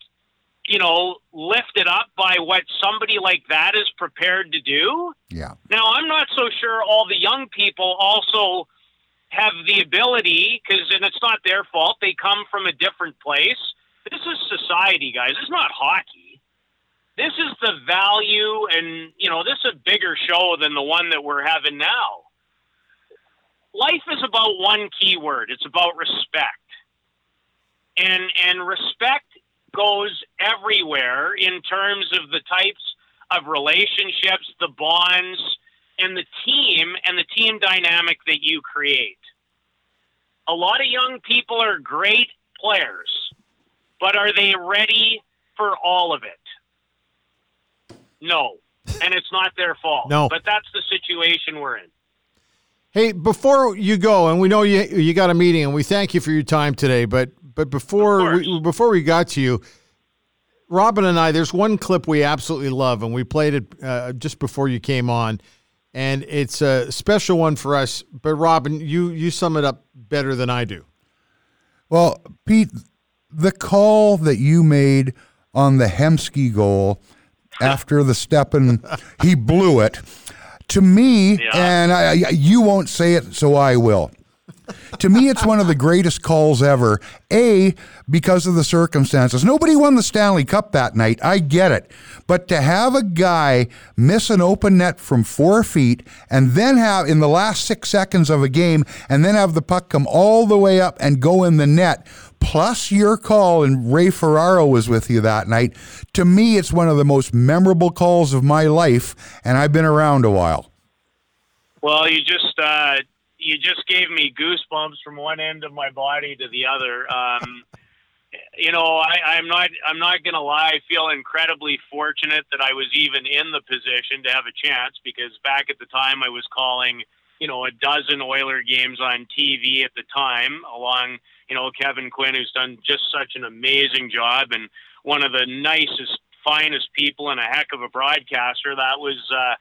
you know, lifted up by what somebody like that is prepared to do. Yeah. Now, I'm not so sure all the young people also have the ability, because, and it's not their fault, they come from a different place. This is society, guys. It's not hockey. This is the value, and, you know, this is a bigger show than the one that we're having now. Life is about one key word it's about respect. And, and respect goes everywhere in terms of the types of relationships, the bonds, and the team and the team dynamic that you create. A lot of young people are great players, but are they ready for all of it? No. And it's not their fault. No. But that's the situation we're in. Hey, before you go, and we know you you got a meeting, and we thank you for your time today. But but before we, before we got to you, Robin and I, there's one clip we absolutely love, and we played it uh, just before you came on, and it's a special one for us. But Robin, you you sum it up better than I do. Well, Pete, the call that you made on the Hemsky goal after the Stefan, he blew it. To me, Yeah. and I, I- you won't say it, so I will. to me, it's one of the greatest calls ever. A, because of the circumstances. Nobody won the Stanley Cup that night. I get it. But to have a guy miss an open net from four feet and then have, in the last six seconds of a game, and then have the puck come all the way up and go in the net, plus your call, and Ray Ferraro was with you that night. To me, it's one of the most memorable calls of my life, and I've been around a while. Well, you just uh, you just gave me goosebumps from one end of my body to the other. Um, you know, I, I'm not I'm not gonna lie. I feel incredibly fortunate that I was even in the position to have a chance because back at the time I was calling, you know, a dozen Oiler games on TV at the time, along you know Kevin Quinn, who's done just such an amazing job and one of the nicest, finest people and a heck of a broadcaster. That was. Uh,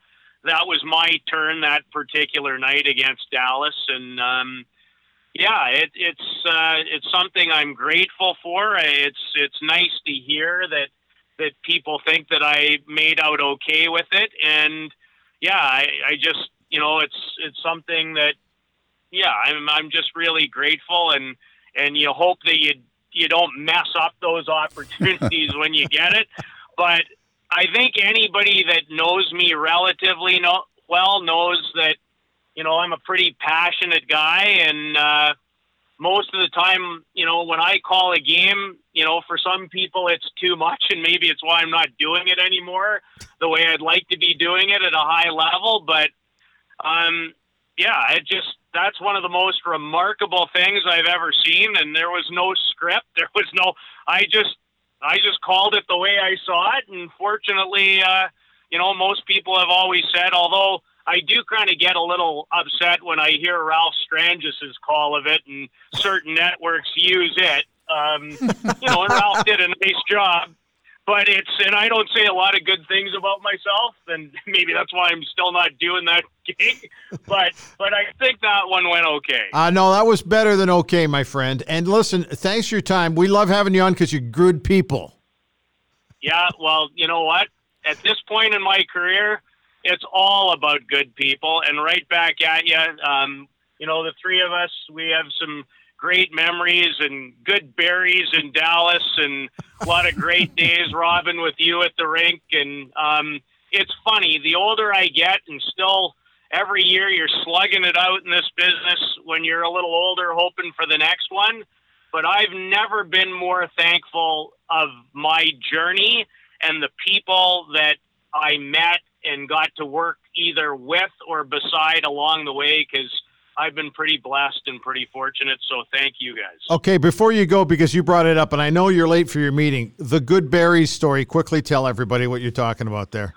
that was my turn that particular night against Dallas, and um, yeah, it, it's uh, it's something I'm grateful for. It's it's nice to hear that that people think that I made out okay with it, and yeah, I, I just you know it's it's something that yeah, I'm I'm just really grateful, and and you hope that you you don't mess up those opportunities when you get it, but I think anybody that knows me relatively well knows that you know I'm a pretty passionate guy, and uh, most of the time, you know, when I call a game, you know, for some people it's too much, and maybe it's why I'm not doing it anymore the way I'd like to be doing it at a high level. But um, yeah, it just that's one of the most remarkable things I've ever seen, and there was no script, there was no. I just I just called it the way I saw it, and fortunately, uh, you know, most people have always said, although I do kind of get a little upset when I hear Ralph Strangis's call of it, and certain networks use it. Um, you know, and Ralph did a nice job, but it's and I don't say a lot of good things about myself, and maybe that's why I'm still not doing that gig. But but I think that one went okay. Uh, no, that was better than okay, my friend. And listen, thanks for your time. We love having you on because you're good people. Yeah, well, you know what? At this point in my career, it's all about good people, and right back at you. Um, you know, the three of us, we have some great memories and good berries in Dallas and a lot of great days, Robin, with you at the rink. And um, it's funny, the older I get, and still every year you're slugging it out in this business when you're a little older, hoping for the next one. But I've never been more thankful of my journey and the people that I met and got to work either with or beside along the way because I've been pretty blessed and pretty fortunate. So thank you guys. Okay, before you go, because you brought it up, and I know you're late for your meeting, the Good Berries story. Quickly tell everybody what you're talking about there.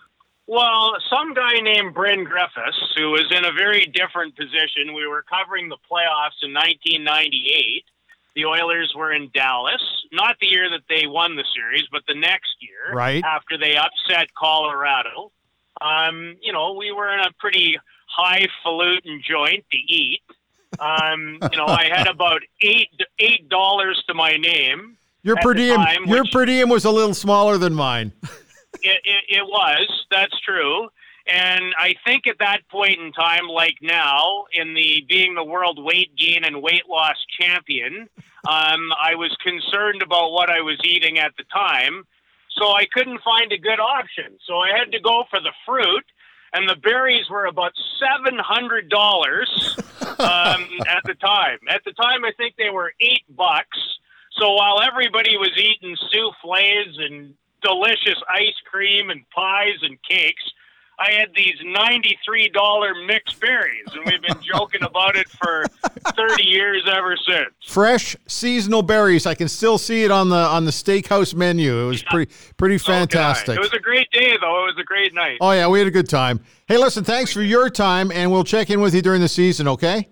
Well, some guy named Bryn Griffiths, who was in a very different position. We were covering the playoffs in 1998. The Oilers were in Dallas, not the year that they won the series, but the next year, right after they upset Colorado. Um, you know, we were in a pretty highfalutin joint to eat. Um, you know, I had about eight eight dollars to my name. Your per diem, time, your per diem was a little smaller than mine. it, it, it was. That's true. And I think at that point in time, like now, in the being the world weight gain and weight loss champion, um, I was concerned about what I was eating at the time. So I couldn't find a good option. So I had to go for the fruit and the berries were about seven hundred dollars um, at the time. At the time, I think they were eight bucks. So while everybody was eating souffles and delicious ice cream and pies and cakes, I had these $93 mixed berries, and we've been joking about it for 30 years ever since. Fresh seasonal berries. I can still see it on the on the steakhouse menu. It was yeah. pretty pretty fantastic. it was a great day though. It was a great night. Oh yeah, we had a good time. Hey, listen, thanks for your time and we'll check in with you during the season, okay?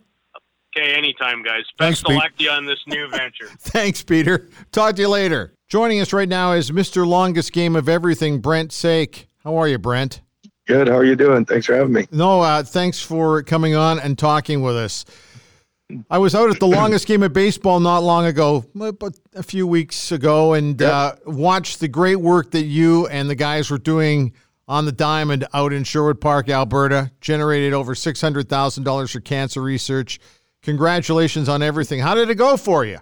Okay, anytime, guys. Best of luck to you on this new venture. Thanks, Peter. Talk to you later. Joining us right now is Mr. Longest Game of Everything, Brent Saik. How are you, Brent? Good. How are you doing? Thanks for having me. No, uh, thanks for coming on and talking with us. I was out at the longest game of baseball not long ago, but a few weeks ago, and yep. uh, watched the great work that you and the guys were doing on the diamond out in Sherwood Park, Alberta. Generated over six hundred thousand dollars for cancer research. Congratulations on everything. How did it go for you?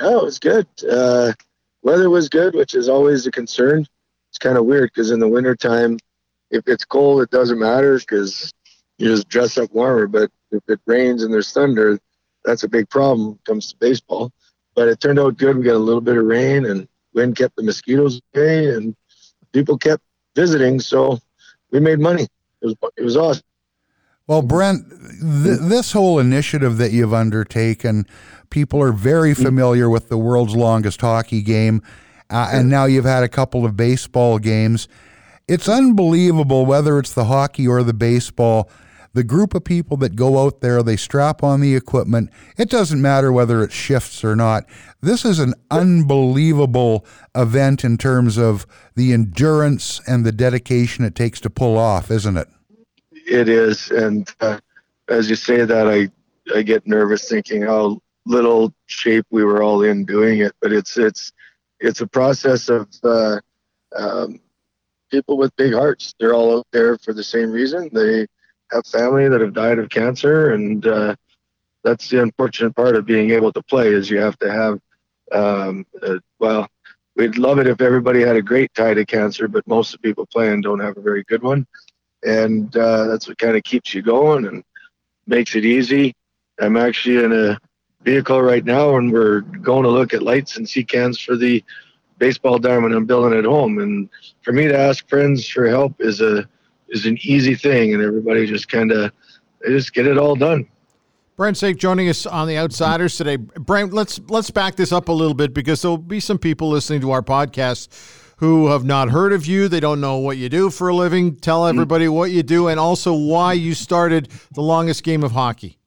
Oh, it was good. Uh, weather was good, which is always a concern. It's kind of weird because in the wintertime – if it's cold, it doesn't matter because you just dress up warmer. But if it rains and there's thunder, that's a big problem when it comes to baseball. But it turned out good. We got a little bit of rain and wind kept the mosquitoes away and people kept visiting. So we made money. It was, it was awesome. Well, Brent, th- this whole initiative that you've undertaken, people are very mm-hmm. familiar with the world's longest hockey game. Uh, and now you've had a couple of baseball games. It's unbelievable whether it's the hockey or the baseball. The group of people that go out there, they strap on the equipment. It doesn't matter whether it shifts or not. This is an unbelievable event in terms of the endurance and the dedication it takes to pull off, isn't it? It is. And uh, as you say that, I, I get nervous thinking how little shape we were all in doing it. But it's, it's, it's a process of, uh, um, people with big hearts. They're all out there for the same reason. They have family that have died of cancer, and uh, that's the unfortunate part of being able to play is you have to have. Um, uh, well, we'd love it if everybody had a great tie to cancer, but most of the people playing don't have a very good one, and uh, that's what kind of keeps you going and makes it easy. I'm actually in a vehicle right now, and we're going to look at lights and see cans for the baseball diamond I'm building at home. And for me to ask friends for help is a is an easy thing, and everybody just kind of just get it all done. Brent Saik joining us on the Outsiders today. Brent, let's let's back this up a little bit because there'll be some people listening to our podcast who have not heard of you. They don't know what you do for a living. Tell mm-hmm. everybody what you do and also why you started the longest game of hockey.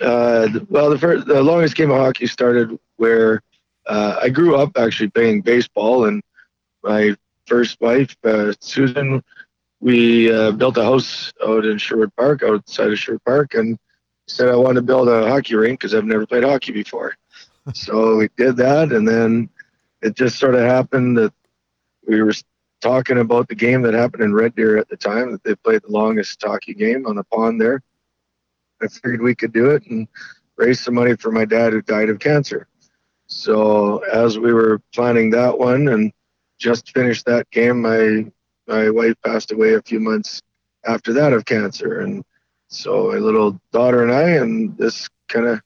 Uh, well, the, first, the longest game of hockey started where uh, I grew up actually playing baseball, and my first wife, uh, Susan, we uh, built a house out in Sherwood Park, outside of Sherwood Park, and said I wanted to build a hockey rink because I've never played hockey before. so we did that, and then it just sort of happened that we were talking about the game that happened in Red Deer at the time that they played the longest hockey game on the pond there. I figured we could do it and raise some money for my dad who died of cancer. So as we were planning that one and just finished that game, my my wife passed away a few months after that of cancer, and so my little daughter and I, and this kind of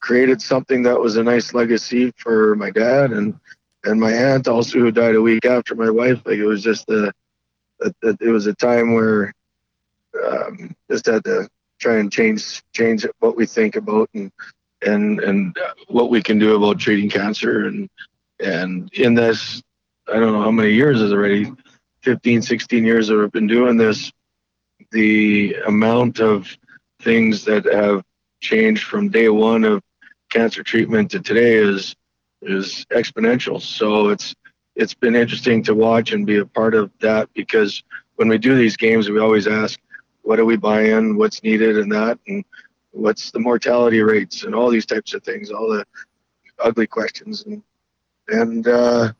created something that was a nice legacy for my dad and and my aunt also who died a week after my wife. Like it was just a, it was a time where um, just had to try and change change what we think about and and and what we can do about treating cancer and and in this I don't know how many years is already 15 16 years that I've been doing this the amount of things that have changed from day one of cancer treatment to today is is exponential. So it's it's been interesting to watch and be a part of that because when we do these games, we always ask, what do we buy in, what's needed, and that, and what's the mortality rates, and all these types of things, all the ugly questions, and and uh,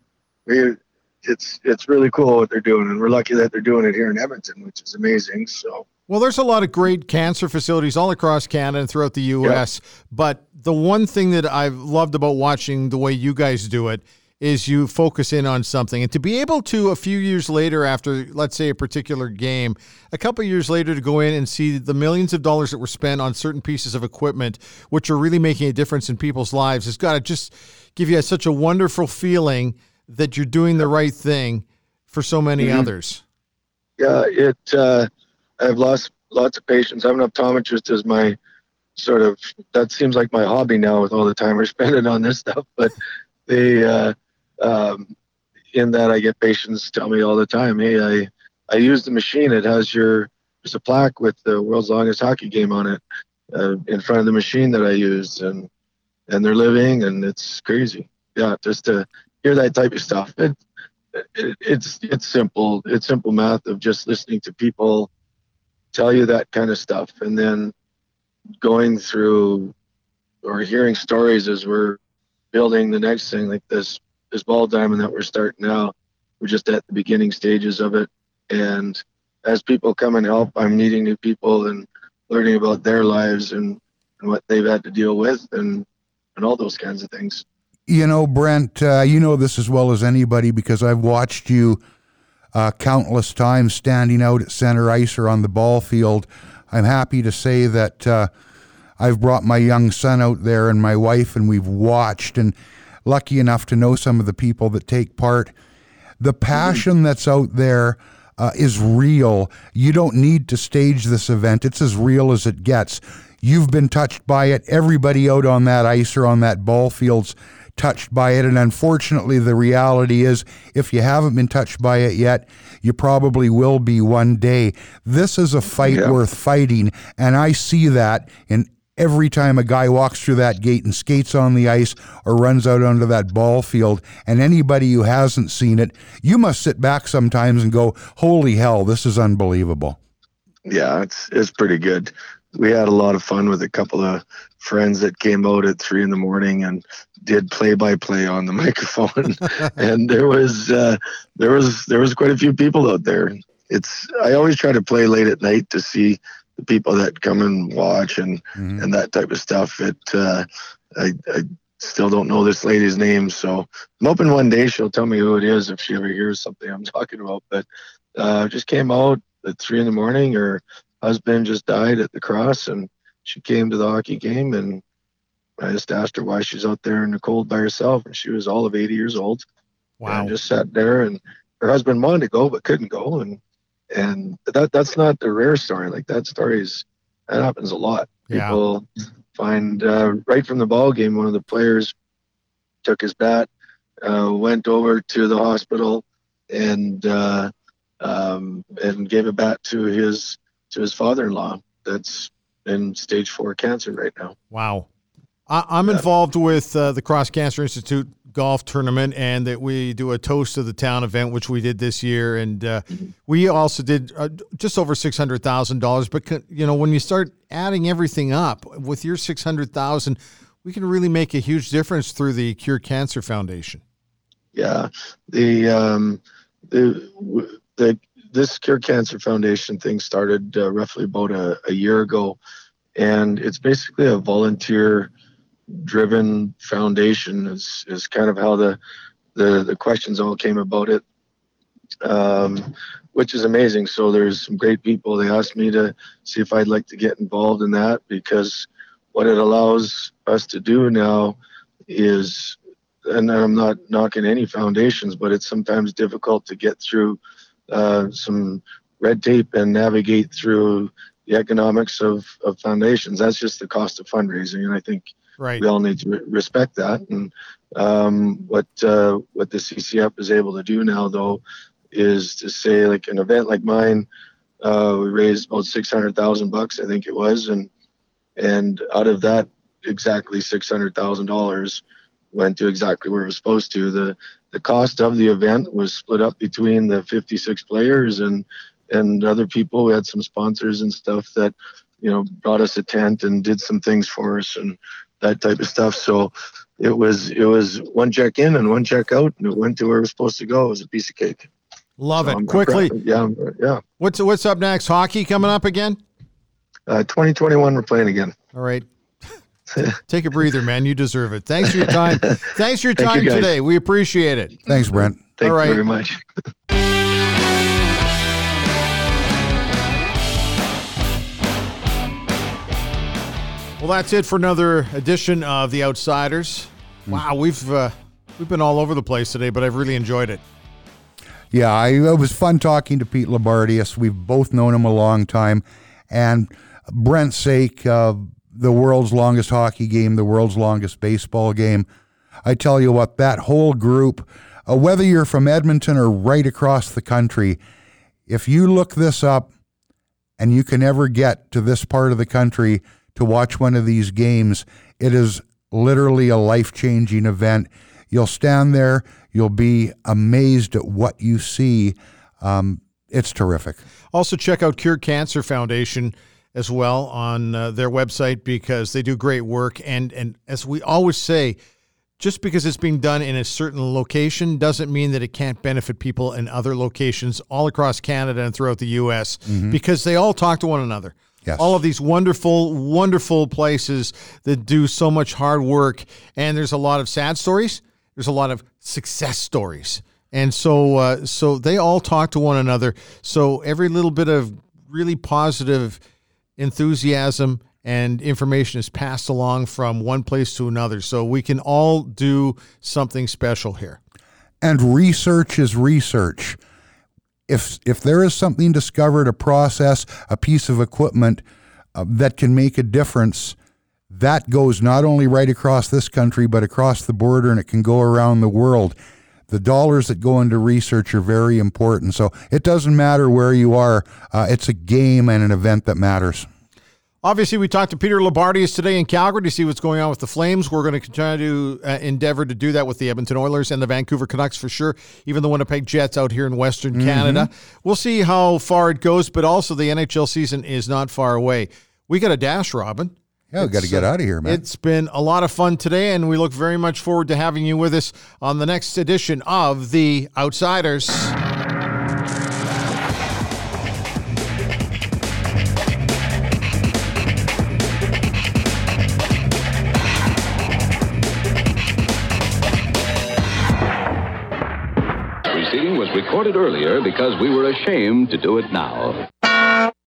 we, it's it's really cool what they're doing, and we're lucky that they're doing it here in Edmonton, which is amazing. So well, there's a lot of great cancer facilities all across Canada and throughout the U.S. Yep. But the one thing that I've loved about watching the way you guys do it is you focus in on something. And to be able to, a few years later, after, let's say, a particular game, a couple years later, to go in and see the millions of dollars that were spent on certain pieces of equipment, which are really making a difference in people's lives, has got to just give you such a wonderful feeling that you're doing the right thing for so many mm-hmm. others. Yeah, it. Uh I've lost lots of patients. I'm an optometrist as my sort of that seems like my hobby now with all the time we're spending on this stuff. But they uh, um, in that I get patients tell me all the time, hey, I I use the machine. It has your there's a plaque with the world's longest hockey game on it uh, in front of the machine that I used, and and they're living, and it's crazy. Yeah, just to hear that type of stuff. It, it, it's it's simple. It's simple math of just listening to people tell you that kind of stuff and then going through or hearing stories as we're building the next thing like this this ball diamond that we're starting now. We're just at the beginning stages of it. And as people come and help i'm meeting new people and learning about their lives and, and what they've had to deal with and and all those kinds of things. You know brent uh, you know this as well as anybody because i've watched you uh, countless times standing out at center ice or on the ball field. I'm happy to say that uh, I've brought my young son out there and my wife, and we've watched and lucky enough to know some of the people that take part. The passion that's out there uh, is real. You don't need to stage this event, it's as real as it gets. You've been touched by it. Everybody out on that ice or on that ball field's touched by it. And unfortunately, the reality is, if you haven't been touched by it yet, you probably will be one day. This is a fight yeah. worth fighting. And I see that in every time a guy walks through that gate and skates on the ice or runs out onto that ball field. And anybody who hasn't seen it, you must sit back sometimes and go, holy hell, this is unbelievable. Yeah, it's, it's pretty good we had a lot of fun with a couple of friends that came out at three in the morning and did play by play on the microphone and there was uh, there was there was quite a few people out there it's i always try to play late at night to see the people that come and watch and mm-hmm. and that type of stuff it uh, I, I still don't know this lady's name so i'm hoping one day she'll tell me who it is if she ever hears something i'm talking about but uh, just came out at three in the morning Her husband just died at the cross and she came to the hockey game and I just asked her why she's out there in the cold by herself and she was all of 80 years old. Wow. And just sat there and her husband wanted to go but couldn't go and and that that's not the rare story. Like that story is that happens a lot. People yeah. find uh, right from the ball game one of the players took his bat, uh, went over to the hospital and uh, um, and gave a bat to his to his father-in-law that's in stage four cancer right now. Wow. I, am involved with uh, the Cross Cancer Institute golf tournament and that we do a toast of the town event, which we did this year. And uh, we also did uh, just over $600,000. But, you know, when you start adding everything up with your 600000 we can really make a huge difference through the Cure Cancer Foundation. Yeah. The, um, the, the, this Cure Cancer Foundation thing started uh, roughly about a, a year ago. And it's basically a volunteer driven foundation is, is kind of how the, the, the questions all came about it, um, which is amazing. So there's some great people. They asked me to see if I'd like to get involved in that because what it allows us to do now is, and I'm not knocking any foundations, but it's sometimes difficult to get through uh, some red tape and navigate through the economics of, of foundations. That's just the cost of fundraising. And I think Right. we all need to re- respect that. And um, what uh, what the CCF is able to do now, though, is to say like an event like mine, uh, we raised about six hundred thousand bucks, I think it was, and and out of that, exactly six hundred thousand dollars went to exactly where it was supposed to. The the cost of the event was split up between the fifty six players and and other people. We had some sponsors and stuff that you know brought us a tent and did some things for us and that type of stuff. So it was it was one check in and one check out, and it went to where it was supposed to go. It was a piece of cake. Love So it. I'm- I'm Quickly, proud- yeah, yeah. what's what's up next? Hockey coming up again? Uh, 2021, we're playing again. All right. Take a breather, man. You deserve it. Thanks for your time. Thanks for your Thank you, time today. We appreciate it. Thanks, Brent. Thank All right. you very much. Well, that's it for another edition of the Outsiders. Wow, we've uh, we've been all over the place today, but I've really enjoyed it. Yeah, I, it was fun talking to Pete Loubardias. We've both known him a long time. And Brent Saik, uh, the world's longest hockey game, the world's longest baseball game. I tell you what, that whole group, uh, whether you're from Edmonton or right across the country, if you look this up and you can ever get to this part of the country to watch one of these games, it is literally a life changing event. You'll stand there, you'll be amazed at what you see. Um, it's terrific. Also, check out Cure Cancer Foundation as well on uh, their website because they do great work. And and as we always say, just because it's being done in a certain location doesn't mean that it can't benefit people in other locations all across Canada and throughout the U.S. because they all talk to one another. Yes. All of these wonderful, wonderful places that do so much hard work, and there's a lot of sad stories. There's a lot of success stories, and so uh, so they all talk to one another. So every little bit of really positive enthusiasm and information is passed along from one place to another. So we can all do something special here. And research is research. If if there is something discovered, a process, a piece of equipment uh, that can make a difference, that goes not only right across this country but across the border, and it can go around the world. The dollars that go into research are very important. So it doesn't matter where you are; uh, it's a game and an event that matters. Obviously, we talked to Peter Loubardias today in Calgary to see what's going on with the Flames. We're going to continue to uh, endeavor to do that with the Edmonton Oilers and the Vancouver Canucks for sure, even the Winnipeg Jets out here in Western Canada. We'll see how far it goes, but also the NHL season is not far away. We got a dash, Robin. Yeah, we got to get uh, out of here, man. It's been a lot of fun today, and we look very much forward to having you with us on the next edition of The Outsiders. recorded earlier because we were ashamed to do it now.